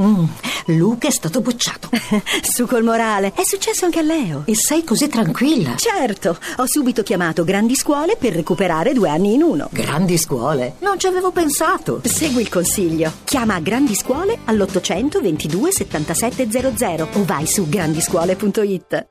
Mm, Luca è stato bocciato. Su col morale. È successo anche a Leo. E sei così tranquilla? Certo, ho subito chiamato Grandi Scuole per recuperare due anni in uno. Grandi scuole? Non ci avevo pensato. Segui il consiglio. Chiama Grandi Scuole all'800 22 7700 o vai su grandiscuole.it.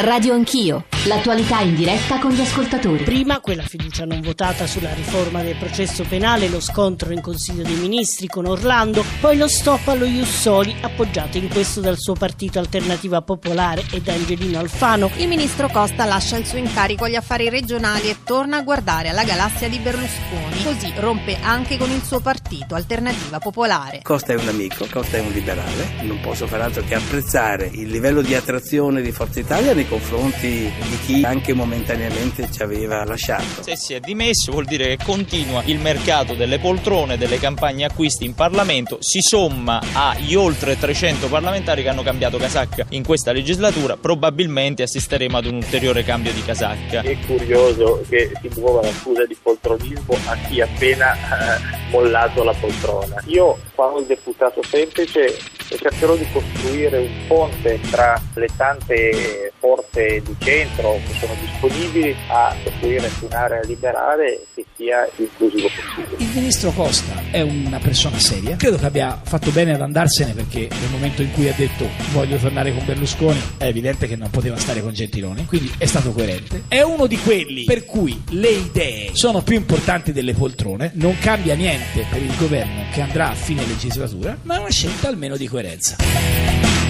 Radio Anch'io, l'attualità in diretta con gli ascoltatori. Prima quella fiducia non votata sulla riforma del processo penale, lo scontro in Consiglio dei Ministri con Orlando, poi lo stop allo Jussoli, appoggiato in questo dal suo partito Alternativa Popolare e da Angelino Alfano. Il ministro Costa lascia il suo incarico agli affari regionali e torna a guardare alla galassia di Berlusconi. Così rompe anche con il suo partito Alternativa Popolare. Costa è un amico, Costa è un liberale, non posso far altro che apprezzare il livello di attrazione di Forza Italia nei confronti di chi anche momentaneamente ci aveva lasciato. Se si è dimesso vuol dire che continua il mercato delle poltrone, delle campagne acquisti in Parlamento, si somma agli oltre 300 parlamentari che hanno cambiato casacca in questa legislatura, probabilmente assisteremo ad un ulteriore cambio di casacca. È curioso che si muova la scusa di poltronismo a chi ha appena eh, mollato la poltrona. Io farò il deputato semplice e cercherò di costruire un ponte tra le tante forze di centro che sono disponibili a costruire un'area liberale che sia inclusivo possibile. Il ministro Costa è una persona seria, credo che abbia fatto bene ad andarsene perché nel momento in cui ha detto voglio tornare con Berlusconi è evidente che non poteva stare con Gentiloni, quindi è stato coerente. È uno di quelli per cui le idee sono più importanti delle poltrone, non cambia niente per il governo che andrà a fine legislatura, ma è una scelta almeno di coerenza.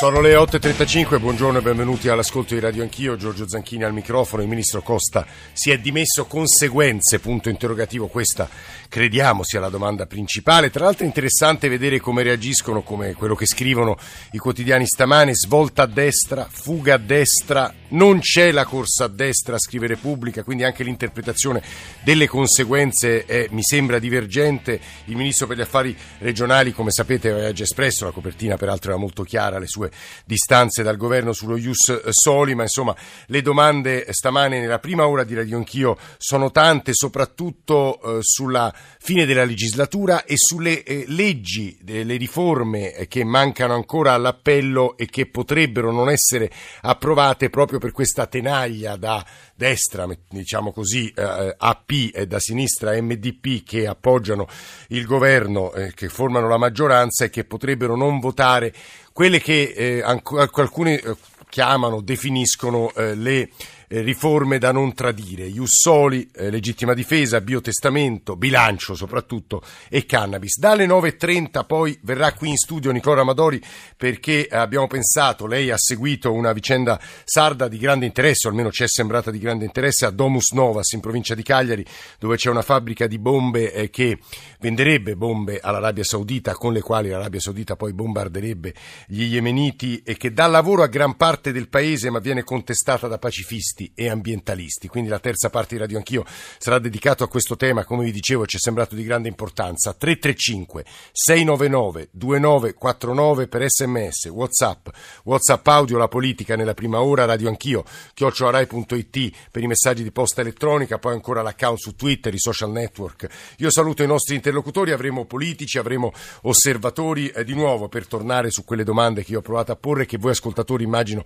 Sono le 8.35, buongiorno e benvenuti all'ascolto di Radio Anch'io, Giorgio Zanchini al microfono, il ministro Costa si è dimesso conseguenze, punto interrogativo, questa crediamo sia la domanda principale, tra l'altro è interessante vedere come reagiscono, come quello che scrivono i quotidiani stamane, svolta a destra, fuga a destra, non c'è la corsa a destra, scrive Repubblica, quindi anche l'interpretazione delle conseguenze è, mi sembra divergente, il ministro per gli affari regionali come sapete aveva già espresso, la copertina peraltro era molto chiara, le sue distanze dal governo sullo Ius Soli, ma insomma le domande stamane nella prima ora di Radio Anch'io sono tante, soprattutto eh, sulla fine della legislatura e sulle eh, leggi, le riforme che mancano ancora all'appello e che potrebbero non essere approvate proprio per questa tenaglia da destra, diciamo così, eh, AP e da sinistra MDP che appoggiano il governo, eh, che formano la maggioranza e che potrebbero non votare quelle che eh, alcuni eh, chiamano, definiscono eh, le eh, riforme da non tradire, Jussoli, eh, legittima difesa, biotestamento, bilancio soprattutto e cannabis. Dalle 9.30 poi verrà qui in studio Nicola Amadori perché abbiamo pensato, lei ha seguito una vicenda sarda di grande interesse, o almeno ci è sembrata di grande interesse, a Domus Novas in provincia di Cagliari dove c'è una fabbrica di bombe eh, che venderebbe bombe all'Arabia Saudita con le quali l'Arabia Saudita poi bombarderebbe gli yemeniti e che dà lavoro a gran parte del paese ma viene contestata da pacifisti e ambientalisti. Quindi la terza parte di Radio Anch'io sarà dedicato a questo tema, come vi dicevo, ci è sembrato di grande importanza. 335 699 2949 per sms, whatsapp, whatsapp audio, la politica nella prima ora, Radio Anch'io, chiocciolarai.it per i messaggi di posta elettronica, poi ancora l'account su Twitter, i social network. Io saluto i nostri interlocutori, avremo politici, avremo osservatori eh, di nuovo per tornare su quelle domande che io ho provato a porre e che voi ascoltatori immagino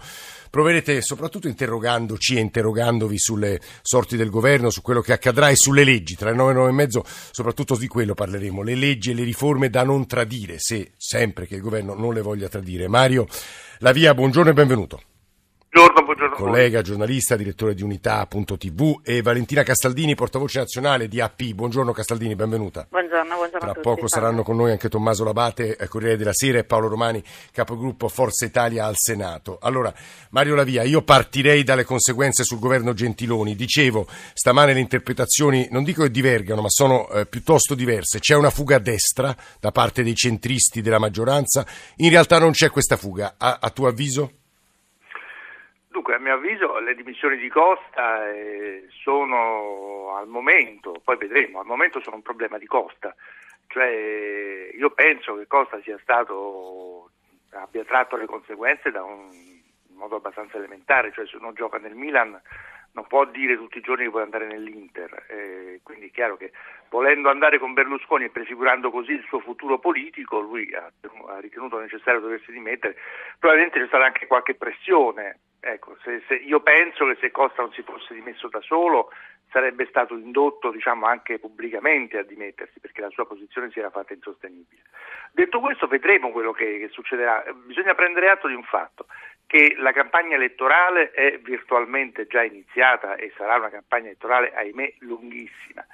proverete soprattutto interrogandoci interrogandovi sulle sorti del governo, su quello che accadrà e sulle leggi. Tra le 9 e 9 e mezzo soprattutto di quello parleremo, le leggi e le riforme da non tradire, se sempre che il governo non le voglia tradire. Mario Lavia, buongiorno e benvenuto. Buongiorno, buongiorno. Collega, giornalista, direttore di Unità.tv e Valentina Castaldini, portavoce nazionale di AP. Buongiorno Castaldini, benvenuta. Buongiorno, buongiorno Tra a tutti. poco saranno con noi anche Tommaso Labate, eh, Corriere della Sera e Paolo Romani, capogruppo Forza Italia al Senato. Allora, Mario Lavia, io partirei dalle conseguenze sul governo Gentiloni. Dicevo, stamane le interpretazioni non dico che divergano, ma sono eh, piuttosto diverse. C'è una fuga a destra da parte dei centristi della maggioranza. In realtà non c'è questa fuga. A, a tuo avviso? Dunque, a mio avviso le dimissioni di Costa eh, sono al momento, poi vedremo, al momento sono un problema di Costa. Cioè, io penso che Costa sia stato, abbia tratto le conseguenze da un modo abbastanza elementare, cioè se uno gioca nel Milan non può dire tutti i giorni che vuole andare nell'Inter, eh, quindi è chiaro che volendo andare con Berlusconi e prefigurando così il suo futuro politico, lui ha, ha ritenuto necessario doversi dimettere, probabilmente c'è stata anche qualche pressione, ecco, se, se, io penso che se Costa non si fosse dimesso da solo sarebbe stato indotto diciamo, anche pubblicamente a dimettersi perché la sua posizione si era fatta insostenibile. Detto questo vedremo quello che, che succederà, bisogna prendere atto di un fatto, che la campagna elettorale è virtualmente già iniziata e sarà una campagna elettorale, ahimè, lunghissima.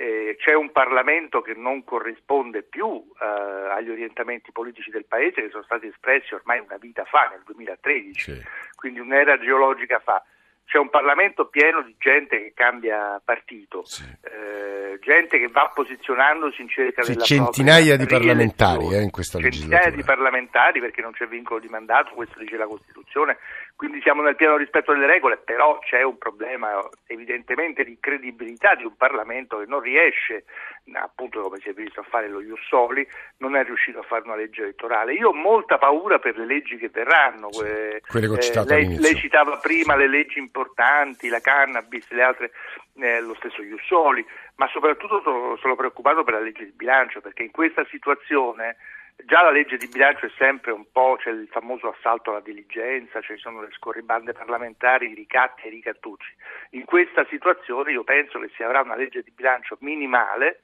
Eh, c'è un Parlamento che non corrisponde più eh, agli orientamenti politici del Paese che sono stati espressi ormai una vita fa, nel 2013, sì. quindi un'era geologica fa c'è un Parlamento pieno di gente che cambia partito, sì. eh, gente che va posizionandosi in cerca sì, della centinaia di parlamentari eh, in questa centinaia legislatura. di parlamentari perché non c'è vincolo di mandato, questo dice la Costituzione, quindi siamo nel pieno rispetto delle regole, però c'è un problema evidentemente di credibilità di un Parlamento che non riesce, appunto come si è visto a fare lo Jussoli, non è riuscito a fare una legge elettorale. Io ho molta paura per le leggi che verranno. Sì, eh, eh, lei, lei, citava prima le leggi importanti, la cannabis, le altre, eh, lo stesso Jussoli, ma soprattutto sono, sono preoccupato per la legge di bilancio perché in questa situazione Già la legge di bilancio è sempre un po', c'è il famoso assalto alla diligenza, ci sono le scorribande parlamentari, i ricatti e i ricattucci. In questa situazione io penso che si avrà una legge di bilancio minimale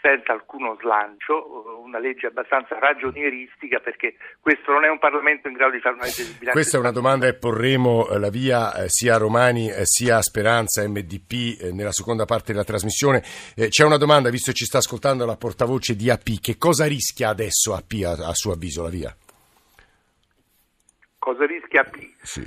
senza alcuno slancio, una legge abbastanza ragionieristica perché questo non è un Parlamento in grado di fare una legge di bilancio. Questa è una domanda e porremo eh, la via eh, sia a Romani eh, sia a Speranza MDP nella seconda parte della trasmissione. C'è una domanda, visto che ci sta ascoltando la portavoce di AP, che cosa rischia adesso AP a, a suo avviso la via? Cosa rischia AP? Sì.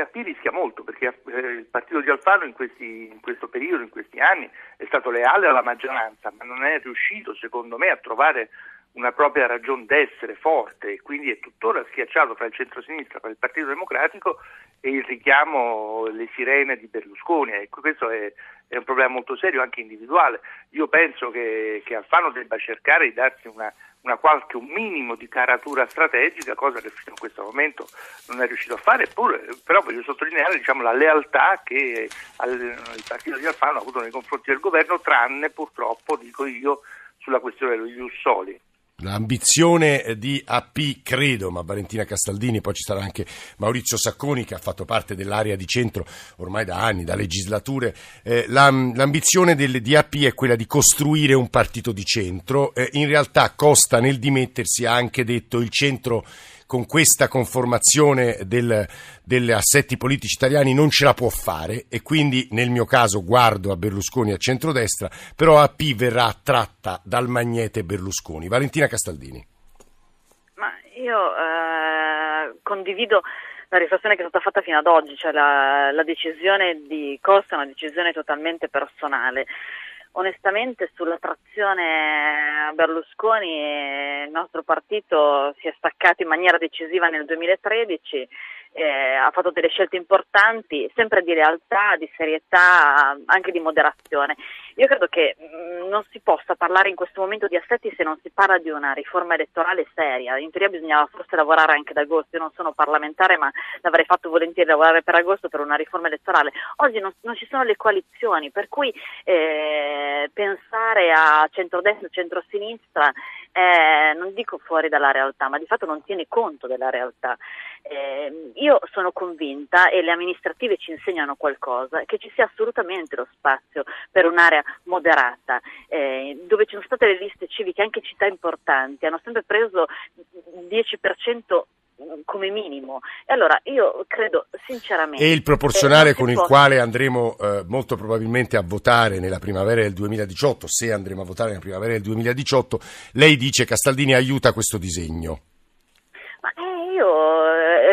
Eh, AP rischia molto perché eh, il partito di Alfano in, questi, in, questo periodo, in questi anni, è stato leale alla maggioranza, ma non è riuscito, secondo me, a trovare una propria ragione d'essere forte e quindi è tuttora schiacciato tra il centro-sinistra, tra il Partito Democratico e il richiamo, le sirene di Berlusconi. Ecco, questo è, è, un problema molto serio anche individuale. Io penso che, che Alfano debba cercare di darsi una una qualche, un minimo di caratura strategica, cosa che fino a questo momento non è riuscito a fare, eppure, però voglio sottolineare diciamo, la lealtà che al, il partito di Alfano ha avuto nei confronti del governo, tranne purtroppo, dico io, sulla questione dello Iussoli. L'ambizione di AP, credo, ma Valentina Castaldini, poi ci sarà anche Maurizio Sacconi che ha fatto parte dell'area di centro ormai da anni, da legislature. Eh, l'ambizione del, di AP è quella di costruire un partito di centro. Eh, in realtà Costa nel dimettersi ha anche detto il centro con questa conformazione del, degli assetti politici italiani non ce la può fare e quindi nel mio caso guardo a Berlusconi a centrodestra, però AP verrà attratta dal magnete Berlusconi. Valentina Castaldini. Ma io eh, condivido la riflessione che è stata fatta fino ad oggi, cioè la, la decisione di Costa è una decisione totalmente personale onestamente sulla trazione Berlusconi il nostro partito si è staccato in maniera decisiva nel 2013 eh, ha fatto delle scelte importanti, sempre di realtà, di serietà, anche di moderazione. Io credo che mm, non si possa parlare in questo momento di assetti se non si parla di una riforma elettorale seria. In teoria bisognava forse lavorare anche ad agosto. Io non sono parlamentare, ma l'avrei fatto volentieri lavorare per agosto per una riforma elettorale. Oggi non, non ci sono le coalizioni, per cui eh, pensare a centrodestra e centrosinistra eh, non dico fuori dalla realtà, ma di fatto non tiene conto della realtà. Eh, io sono convinta, e le amministrative ci insegnano qualcosa, che ci sia assolutamente lo spazio per un'area moderata, eh, dove ci sono state le liste civiche, anche città importanti, hanno sempre preso 10% come minimo. E allora io credo sinceramente. E il proporzionale con il può... quale andremo eh, molto probabilmente a votare nella primavera del 2018, se andremo a votare nella primavera del 2018, lei dice Castaldini aiuta questo disegno. Ma eh, io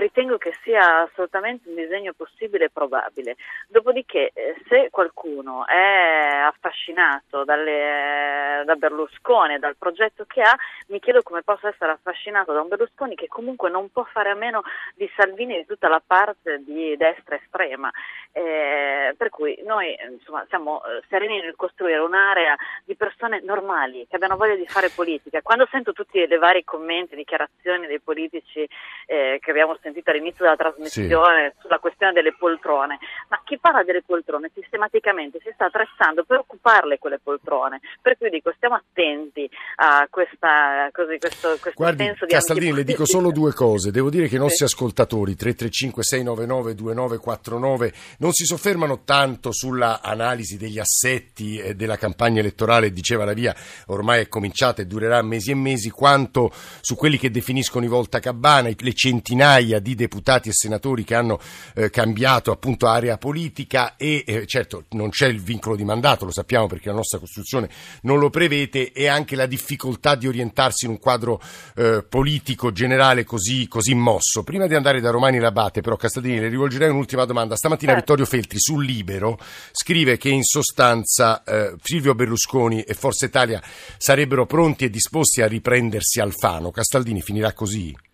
ritengo che sia assolutamente un disegno possibile e probabile. Dopodiché, eh, se qualcuno è affascinato dalle, da Berlusconi, dal progetto che ha, mi chiedo come possa essere affascinato da un Berlusconi che comunque non può fare a meno di Salvini e di tutta la parte di destra estrema. Eh, per cui noi insomma, siamo eh, sereni nel costruire un'area di persone normali che abbiano voglia di fare politica. Quando sento tutti i vari commenti, dichiarazioni dei politici eh, che abbiamo sentito sentito all'inizio della trasmissione sì. sulla questione delle poltrone, ma chi parla delle poltrone sistematicamente si sta attrezzando per occuparle quelle poltrone, per cui dico stiamo attenti a questa, così, questo, questo Guardi, senso di Castaldini, le dico solo due cose, devo dire che i nostri sì. ascoltatori 335 699 2949 non si soffermano tanto sulla analisi degli assetti della campagna elettorale, diceva la via, ormai è cominciata e durerà mesi e mesi, quanto su quelli che definiscono i volta cabana, le centinaia di deputati e senatori che hanno eh, cambiato appunto area politica e eh, certo non c'è il vincolo di mandato, lo sappiamo perché la nostra Costituzione non lo prevede e anche la difficoltà di orientarsi in un quadro eh, politico generale così, così, mosso. Prima di andare da Romani Labate però Castadini le rivolgerei un'ultima domanda. Stamattina certo. Vittorio Feltri sul Libero scrive che in sostanza eh, Silvio Berlusconi e Forza Italia sarebbero pronti e disposti a riprendersi Alfano. Castaldini finirà così?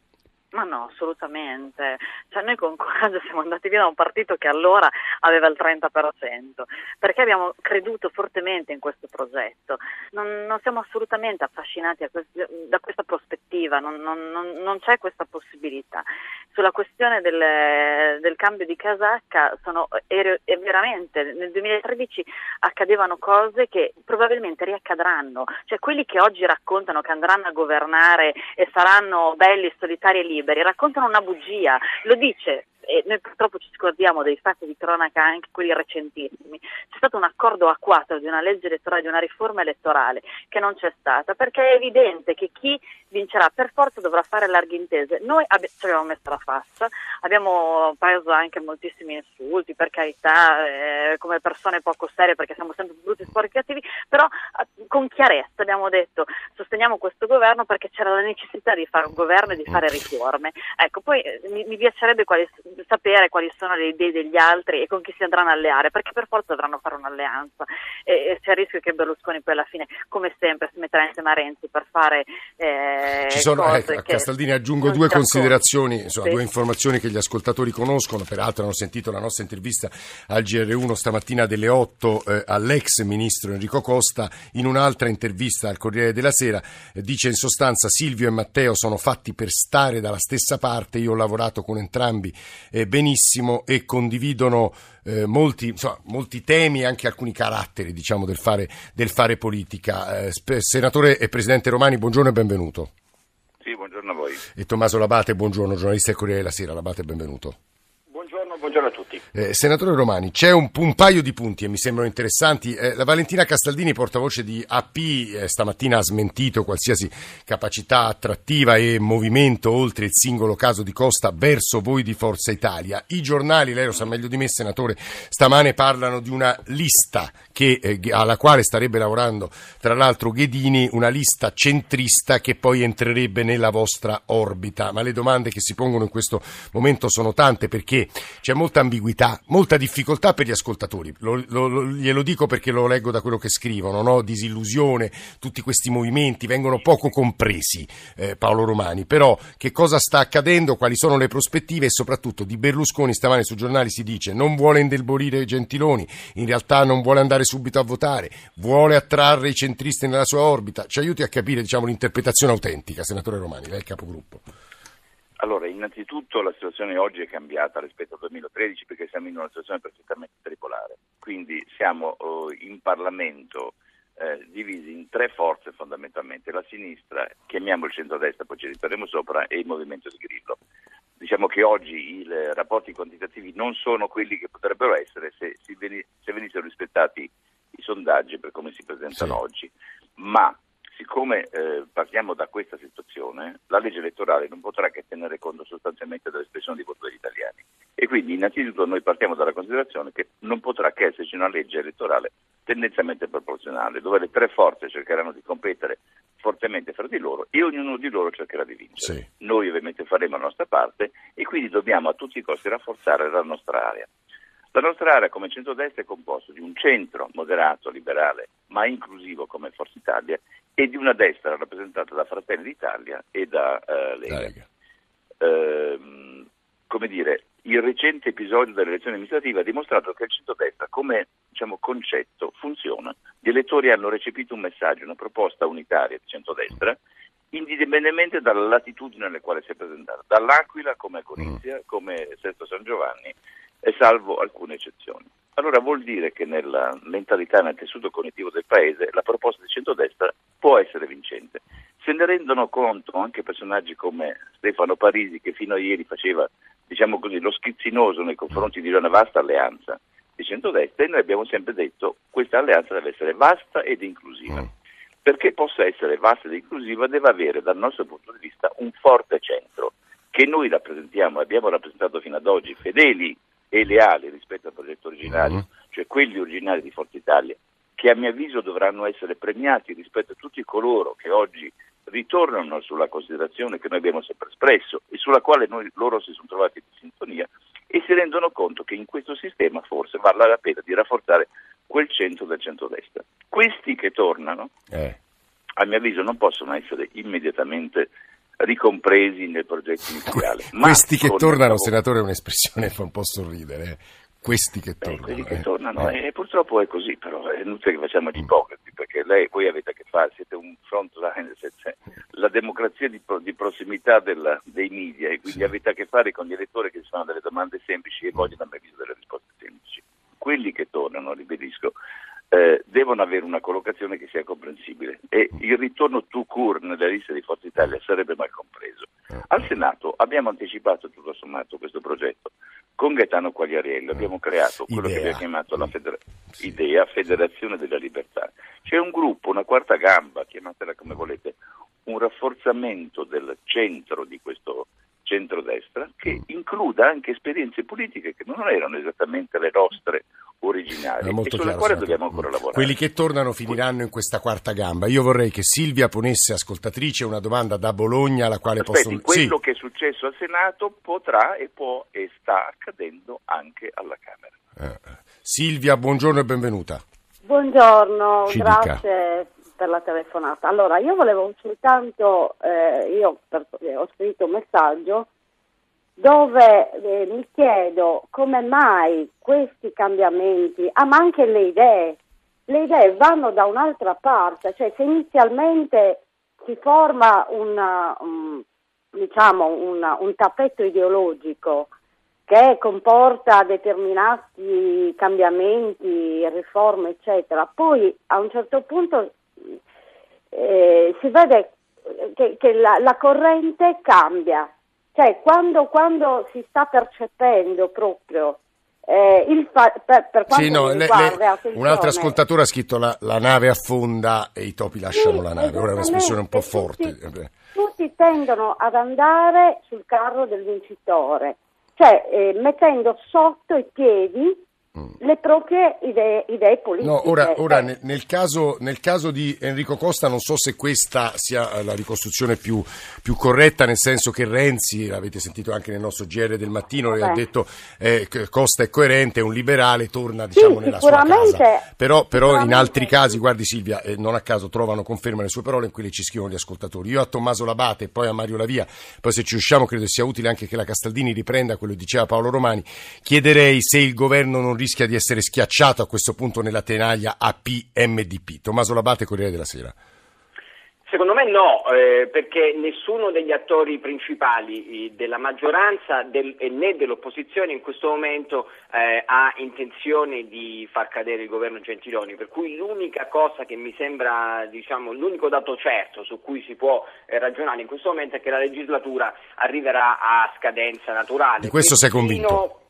Ma no, assolutamente. Cioè, noi con coraggio siamo andati via da un partito che allora aveva il 30%, perché abbiamo creduto fortemente in questo progetto. Non, non siamo assolutamente affascinati quest- da questa prospettiva, non, non, non, c'è questa possibilità. Sulla questione del, del cambio di casacca, sono, ero, veramente nel 2013 accadevano cose che probabilmente riaccadranno. Cioè, quelli che oggi raccontano che andranno a governare e saranno belli, solitari e liberi, raccontano una bugia, lo dice e noi purtroppo ci scordiamo dei fatti di cronaca anche quelli recentissimi, c'è stato un accordo a quattro di una legge elettorale, di una riforma elettorale che non c'è stata, perché è evidente che chi vincerà per forza dovrà fare larghe intese. Noi abbi- ci abbiamo messo la faccia, abbiamo preso anche moltissimi insulti, per carità, eh, come persone poco serie perché siamo sempre brutti, sporchi cattivi, però eh, con chiarezza abbiamo detto sosteniamo questo governo perché c'era la necessità di fare un governo e di fare riforme. Ecco, poi eh, mi, mi piacerebbe quali sapere quali sono le idee degli altri e con chi si andranno a alleare, perché per forza dovranno fare un'alleanza. E, e c'è il rischio che Berlusconi poi alla fine, come sempre, si metterà insieme a Renzi per fare eh, Ci sono, ecco, a Castaldini aggiungo due considerazioni, insomma, sì. due informazioni che gli ascoltatori conoscono, peraltro hanno sentito la nostra intervista al GR1 stamattina delle 8 eh, all'ex ministro Enrico Costa, in un'altra intervista al Corriere della Sera. Eh, dice in sostanza Silvio e Matteo sono fatti per stare dalla stessa parte, io ho lavorato con entrambi eh, benissimo e condividono eh, molti, insomma, molti, temi e anche alcuni caratteri diciamo, del, fare, del, fare, politica. Eh, senatore e Presidente Romani, buongiorno e benvenuto. Sì, buongiorno a voi. E Tommaso Labate, buongiorno, giornalista del Corriere della Sera. Labate, benvenuto buongiorno a tutti. Eh, senatore Romani, c'è un, un, paio di punti e mi sembrano interessanti. Eh, la Valentina Castaldini, portavoce di AP, eh, stamattina ha smentito qualsiasi capacità attrattiva e movimento oltre il singolo caso di Costa verso voi di Forza Italia. I giornali, lei lo sa meglio di me, senatore, stamane parlano di una lista che, eh, alla quale starebbe lavorando, tra l'altro Ghedini, una lista centrista che poi entrerebbe nella vostra orbita. Ma le domande che si pongono in questo momento sono tante perché c'è c'è molta ambiguità, molta difficoltà per gli ascoltatori. Lo, lo, glielo dico perché lo leggo da quello che scrivono, no? disillusione, tutti questi movimenti vengono poco compresi, eh, Paolo Romani. Però che cosa sta accadendo, quali sono le prospettive e soprattutto di Berlusconi stamane sui giornali si dice non vuole indebolire Gentiloni, in realtà non vuole andare subito a votare, vuole attrarre i centristi nella sua orbita. Ci aiuti a capire diciamo, l'interpretazione autentica, senatore Romani, lei è il capogruppo. Allora, innanzitutto la situazione oggi è cambiata rispetto al 2013 perché siamo in una situazione perfettamente tripolare. Quindi siamo eh, in Parlamento eh, divisi in tre forze fondamentalmente, la sinistra, chiamiamo il centro-destra, poi ci ritorneremo sopra, e il movimento di Grillo. Diciamo che oggi i rapporti quantitativi non sono quelli che potrebbero essere se, se venissero rispettati i sondaggi per come si presentano sì. oggi, ma siccome eh, partiamo da questa situazione, la legge elettorale non potrà che tenere conto sostanzialmente dell'espressione di voto degli italiani. E quindi innanzitutto noi partiamo dalla considerazione che non potrà che esserci una legge elettorale tendenzialmente proporzionale, dove le tre forze cercheranno di competere fortemente fra di loro e ognuno di loro cercherà di vincere. Sì. Noi ovviamente faremo la nostra parte e quindi dobbiamo a tutti i costi rafforzare la nostra area. La nostra area come centrodestra è composta di un centro moderato, liberale, ma inclusivo come Forza Italia e di una destra rappresentata da Fratelli d'Italia e da uh, Lega. Uh, come dire, il recente episodio delle elezioni amministrative ha dimostrato che il centrodestra come diciamo, concetto funziona. Gli elettori hanno recepito un messaggio, una proposta unitaria di centrodestra indipendentemente dalla latitudine nella quale si è presentato, dall'Aquila come a Gorizia, come Sesto San Giovanni, e salvo alcune eccezioni. Allora vuol dire che nella mentalità, nel tessuto cognitivo del Paese, la proposta di centrodestra può essere vincente. Se ne rendono conto anche personaggi come Stefano Parisi, che fino a ieri faceva diciamo così, lo schizzinoso nei confronti di una vasta alleanza di centrodestra, e noi abbiamo sempre detto che questa alleanza deve essere vasta ed inclusiva. Perché possa essere vasta ed inclusiva deve avere dal nostro punto di vista un forte centro che noi rappresentiamo e abbiamo rappresentato fino ad oggi, fedeli e leali rispetto al progetto originario, mm. cioè quelli originari di Forza Italia, che a mio avviso dovranno essere premiati rispetto a tutti coloro che oggi ritornano sulla considerazione che noi abbiamo sempre espresso e sulla quale noi, loro si sono trovati in sintonia e si rendono conto che in questo sistema forse vale la pena di rafforzare quel centro del centrodestra. Questi che tornano, eh. a mio avviso, non possono essere immediatamente ricompresi nel progetto iniziale. Questi che tornano, senatore, è un'espressione che fa un po' sorridere. Eh. Questi che Beh, tornano. Quelli che eh. tornano, eh. e purtroppo è così, però è inutile che facciamo gli ipocriti, perché lei, voi avete a che fare, siete un frontline, siete la democrazia di, di prossimità della, dei media e quindi sì. avete a che fare con gli elettori che si fanno delle domande semplici e vogliono a mio avviso delle risposte semplici. Quelli che tornano, ribadisco, eh, devono avere una collocazione che sia comprensibile e il ritorno to court nella lista di Forza Italia sarebbe mal compreso. Al Senato abbiamo anticipato tutto sommato questo progetto con Gaetano Quagliariello, abbiamo creato quello Idea. che abbiamo chiamato la federa- Idea Federazione della Libertà. C'è un gruppo, una quarta gamba, chiamatela come volete, un rafforzamento del centro di questo centrodestra che includa anche esperienze politiche che non erano esattamente le nostre originali e sulle quali dobbiamo ancora lavorare. Quelli che tornano finiranno in questa quarta gamba. Io vorrei che Silvia ponesse ascoltatrice una domanda da Bologna alla quale Aspetti, posso... quello che è successo al Senato potrà e può e sta accadendo anche alla Camera. Eh, Silvia, buongiorno e benvenuta. Buongiorno, Ci grazie per la telefonata. Allora, io volevo soltanto, eh, io per- eh, ho scritto un messaggio dove eh, mi chiedo come mai questi cambiamenti, ah ma anche le idee, le idee vanno da un'altra parte, cioè se inizialmente si forma una, un, diciamo, una- un tappeto ideologico che comporta determinati cambiamenti, riforme, eccetera, poi a un certo punto eh, si vede che, che la, la corrente cambia, cioè quando, quando si sta percependo proprio eh, il fa- per, per quanto Sì, no, le- le- attenzione, un altro ascoltatore ha scritto la, la nave affonda e i topi lasciano la nave. Ora è un'espressione un po' forte. Eh, tutti tendono ad andare sul carro del vincitore, cioè eh, mettendo sotto i piedi le proprie idee, idee politiche. Mm. No, ora, ora Eh, nel, nel caso, nel caso di Enrico Costa non so se questa sia eh, la ricostruzione più, più corretta, nel senso che Renzi, l'avete sentito anche nel nostro GR del mattino, le ha Vabbè. detto eh, che Costa è coerente, è un liberale, torna diciamo nella sua casa. Però, però in altri casi, guardi Silvia, eh, non a caso trovano conferma le sue parole in cui le ci scrivono gli ascoltatori. Io a Tommaso Labate e poi a Mario Lavia, poi se ci riusciamo credo sia utile anche che la Castaldini riprenda quello che diceva Paolo Romani, chiederei se il governo non rischia di essere schiacciato a questo punto nella tenaglia AP-MDP. Tommaso Labate, Corriere della Sera. Secondo me no, eh, perché nessuno degli attori principali eh, della maggioranza del- né dell'opposizione in questo momento eh, ha intenzione di far cadere il governo Gentiloni, per cui l'unica cosa che mi sembra, diciamo, l'unico dato certo su cui si può eh, ragionare in questo momento è che la legislatura arriverà a scadenza naturale. Di questo sei convinto?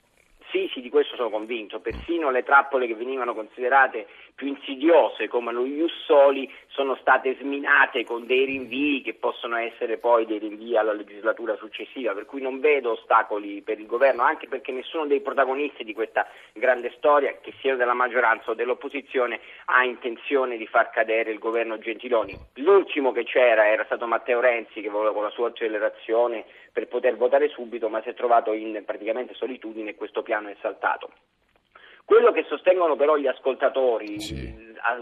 Sì, sì, di questo sono convinto. Persino le trappole che venivano considerate più insidiose come lo Ius Soli sono state sminate con dei rinvii che possono essere poi dei rinvii alla legislatura successiva, per cui non vedo ostacoli per il governo, anche perché nessuno dei protagonisti di questa grande storia, che sia della maggioranza o dell'opposizione, ha intenzione di far cadere il governo Gentiloni. L'ultimo che c'era era stato Matteo Renzi che voleva con la sua accelerazione per poter votare subito, ma si è trovato in praticamente solitudine e questo piano è saltato. Quello che sostengono però gli ascoltatori, a-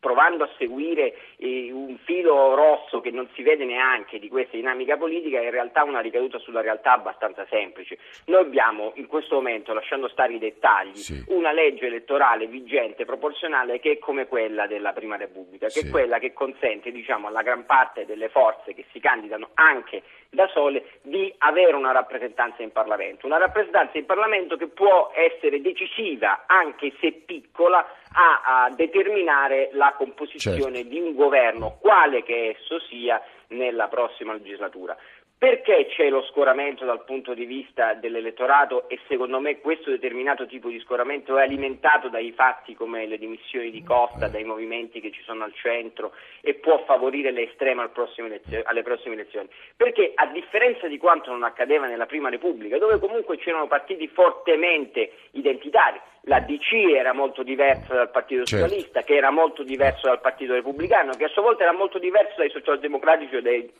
provando a seguire eh, un filo rosso che non si vede neanche di questa dinamica politica è in realtà una ricaduta sulla realtà abbastanza semplice. Noi abbiamo in questo momento, lasciando stare i dettagli, sì. una legge elettorale vigente, proporzionale, che è come quella della Prima Repubblica, che sì. è quella che consente diciamo, alla gran parte delle forze che si candidano anche da sole di avere una rappresentanza in Parlamento, una rappresentanza in Parlamento che può essere decisiva, anche se piccola, a, a determinare la composizione certo. di un governo, quale che esso sia, nella prossima legislatura. Perché c'è lo scoramento dal punto di vista dell'elettorato e secondo me questo determinato tipo di scoramento è alimentato dai fatti come le dimissioni di Costa, dai movimenti che ci sono al centro e può favorire l'estrema al alle prossime elezioni? Perché a differenza di quanto non accadeva nella Prima Repubblica, dove comunque c'erano partiti fortemente identitari, la DC era molto diversa dal Partito certo. Socialista, che era molto diverso dal Partito Repubblicano, che a sua volta era molto diverso dai socialdemocratici o dai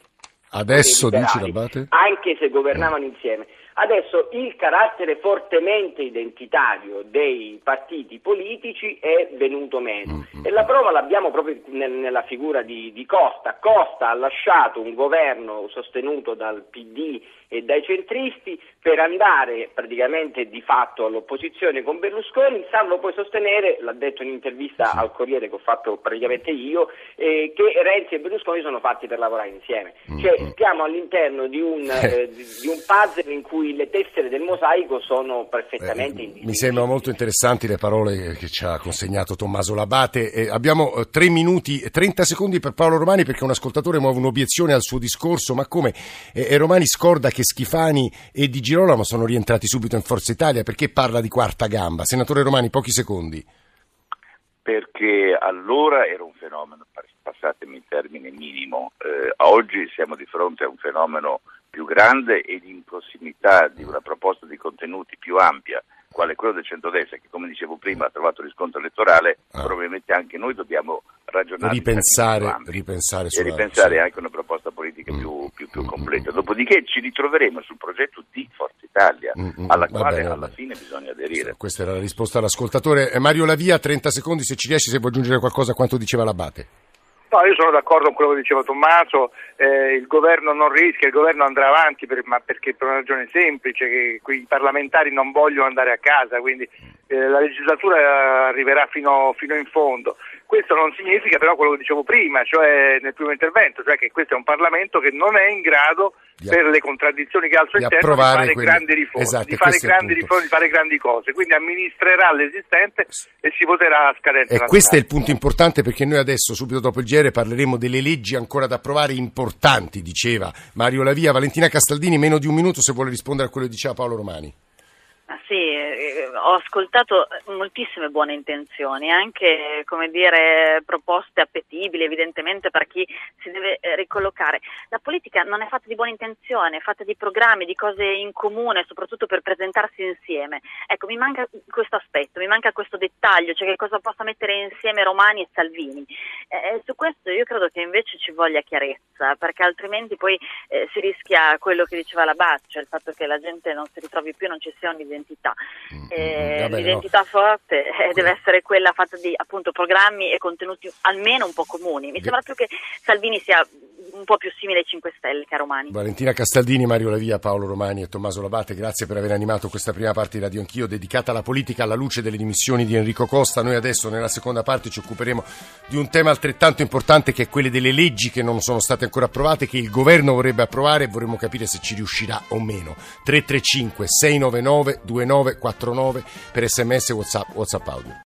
Adesso dici Labate? Anche se governavano insieme. Adesso il carattere fortemente identitario dei partiti politici è venuto meno mm-hmm. e la prova l'abbiamo proprio nel, nella figura di, di, Costa. Costa ha lasciato un governo sostenuto dal PD e dai centristi per andare praticamente di fatto all'opposizione con Berlusconi, salvo poi sostenere, l'ha detto in un'intervista sì. al Corriere che ho fatto praticamente io, eh, che Renzi e Berlusconi sono fatti per lavorare insieme. Mm-hmm. Cioè stiamo all'interno di un, eh, di un puzzle in cui cui le tessere del mosaico sono perfettamente eh, Mi sembrano molto interessanti le parole che ci ha consegnato Tommaso Labate. Eh, abbiamo eh, tre minuti e 30 secondi per Paolo Romani perché un ascoltatore muove un'obiezione al suo discorso, ma come? Eh, e Romani scorda che Schifani e Di Girolamo sono rientrati subito in Forza Italia, perché parla di quarta gamba? Senatore Romani, pochi secondi. Perché allora era un fenomeno, passatemi il termine minimo, eh, oggi siamo di fronte a un fenomeno più grande ed in prossimità di una proposta di contenuti più ampia, quale quello del centrodestra, che come dicevo prima ha trovato riscontro elettorale, ah. probabilmente anche noi dobbiamo ragionare ripensare, ripensare e ripensare anche una proposta politica mm. più, più, più, completa. Dopodiché ci ritroveremo sul progetto di Forza Italia, mm, mm, alla quale bene, alla fine bisogna aderire. Questa era la risposta all'ascoltatore. Eh, Mario Lavia, 30 secondi, se ci riesci, se vuoi aggiungere qualcosa a quanto diceva l'Abate. No, io sono d'accordo con quello che diceva Tommaso, eh, il governo non rischia, il governo andrà avanti per, ma perché per una ragione semplice, che i parlamentari non vogliono andare a casa, quindi eh, la legislatura arriverà fino, fino in fondo. Questo non significa però quello che dicevo prima, cioè nel primo intervento, cioè che questo è un Parlamento che non è in grado, di per le contraddizioni che ha al suo interno, di fare quelli... grandi riforme, esatto, di, fare grandi riforme di fare grandi cose. Quindi amministrerà l'esistente e si voterà a scadenza. E questo è il punto importante perché noi adesso, subito dopo il GR, parleremo delle leggi ancora da approvare importanti, diceva Mario Lavia. Valentina Castaldini, meno di un minuto se vuole rispondere a quello che diceva Paolo Romani. Ah, sì, ho ascoltato moltissime buone intenzioni, anche come dire, proposte appetibili evidentemente per chi si deve eh, ricollocare. La politica non è fatta di buone intenzioni, è fatta di programmi, di cose in comune, soprattutto per presentarsi insieme. Ecco, mi manca questo aspetto, mi manca questo dettaglio, cioè che cosa possa mettere insieme Romani e Salvini. Eh, su questo io credo che invece ci voglia chiarezza, perché altrimenti poi eh, si rischia quello che diceva la Bat, cioè il fatto che la gente non si ritrovi più, non ci sia un'identità l'identità. Mm, eh, Vabbè, l'identità no. forte eh, deve essere quella fatta di appunto programmi e contenuti almeno un po' comuni. Mi sembra più che Salvini sia un po' più simile ai 5 Stelle che a Romani. Valentina Castaldini, Mario Lavia, Paolo Romani e Tommaso Labate, grazie per aver animato questa prima parte di Radio Anch'io dedicata alla politica alla luce delle dimissioni di Enrico Costa. Noi adesso nella seconda parte ci occuperemo di un tema altrettanto importante che è quello delle leggi che non sono state ancora approvate, che il governo vorrebbe approvare e vorremmo capire se ci riuscirà o meno. 335 699 2949 per sms WhatsApp, WhatsApp audio.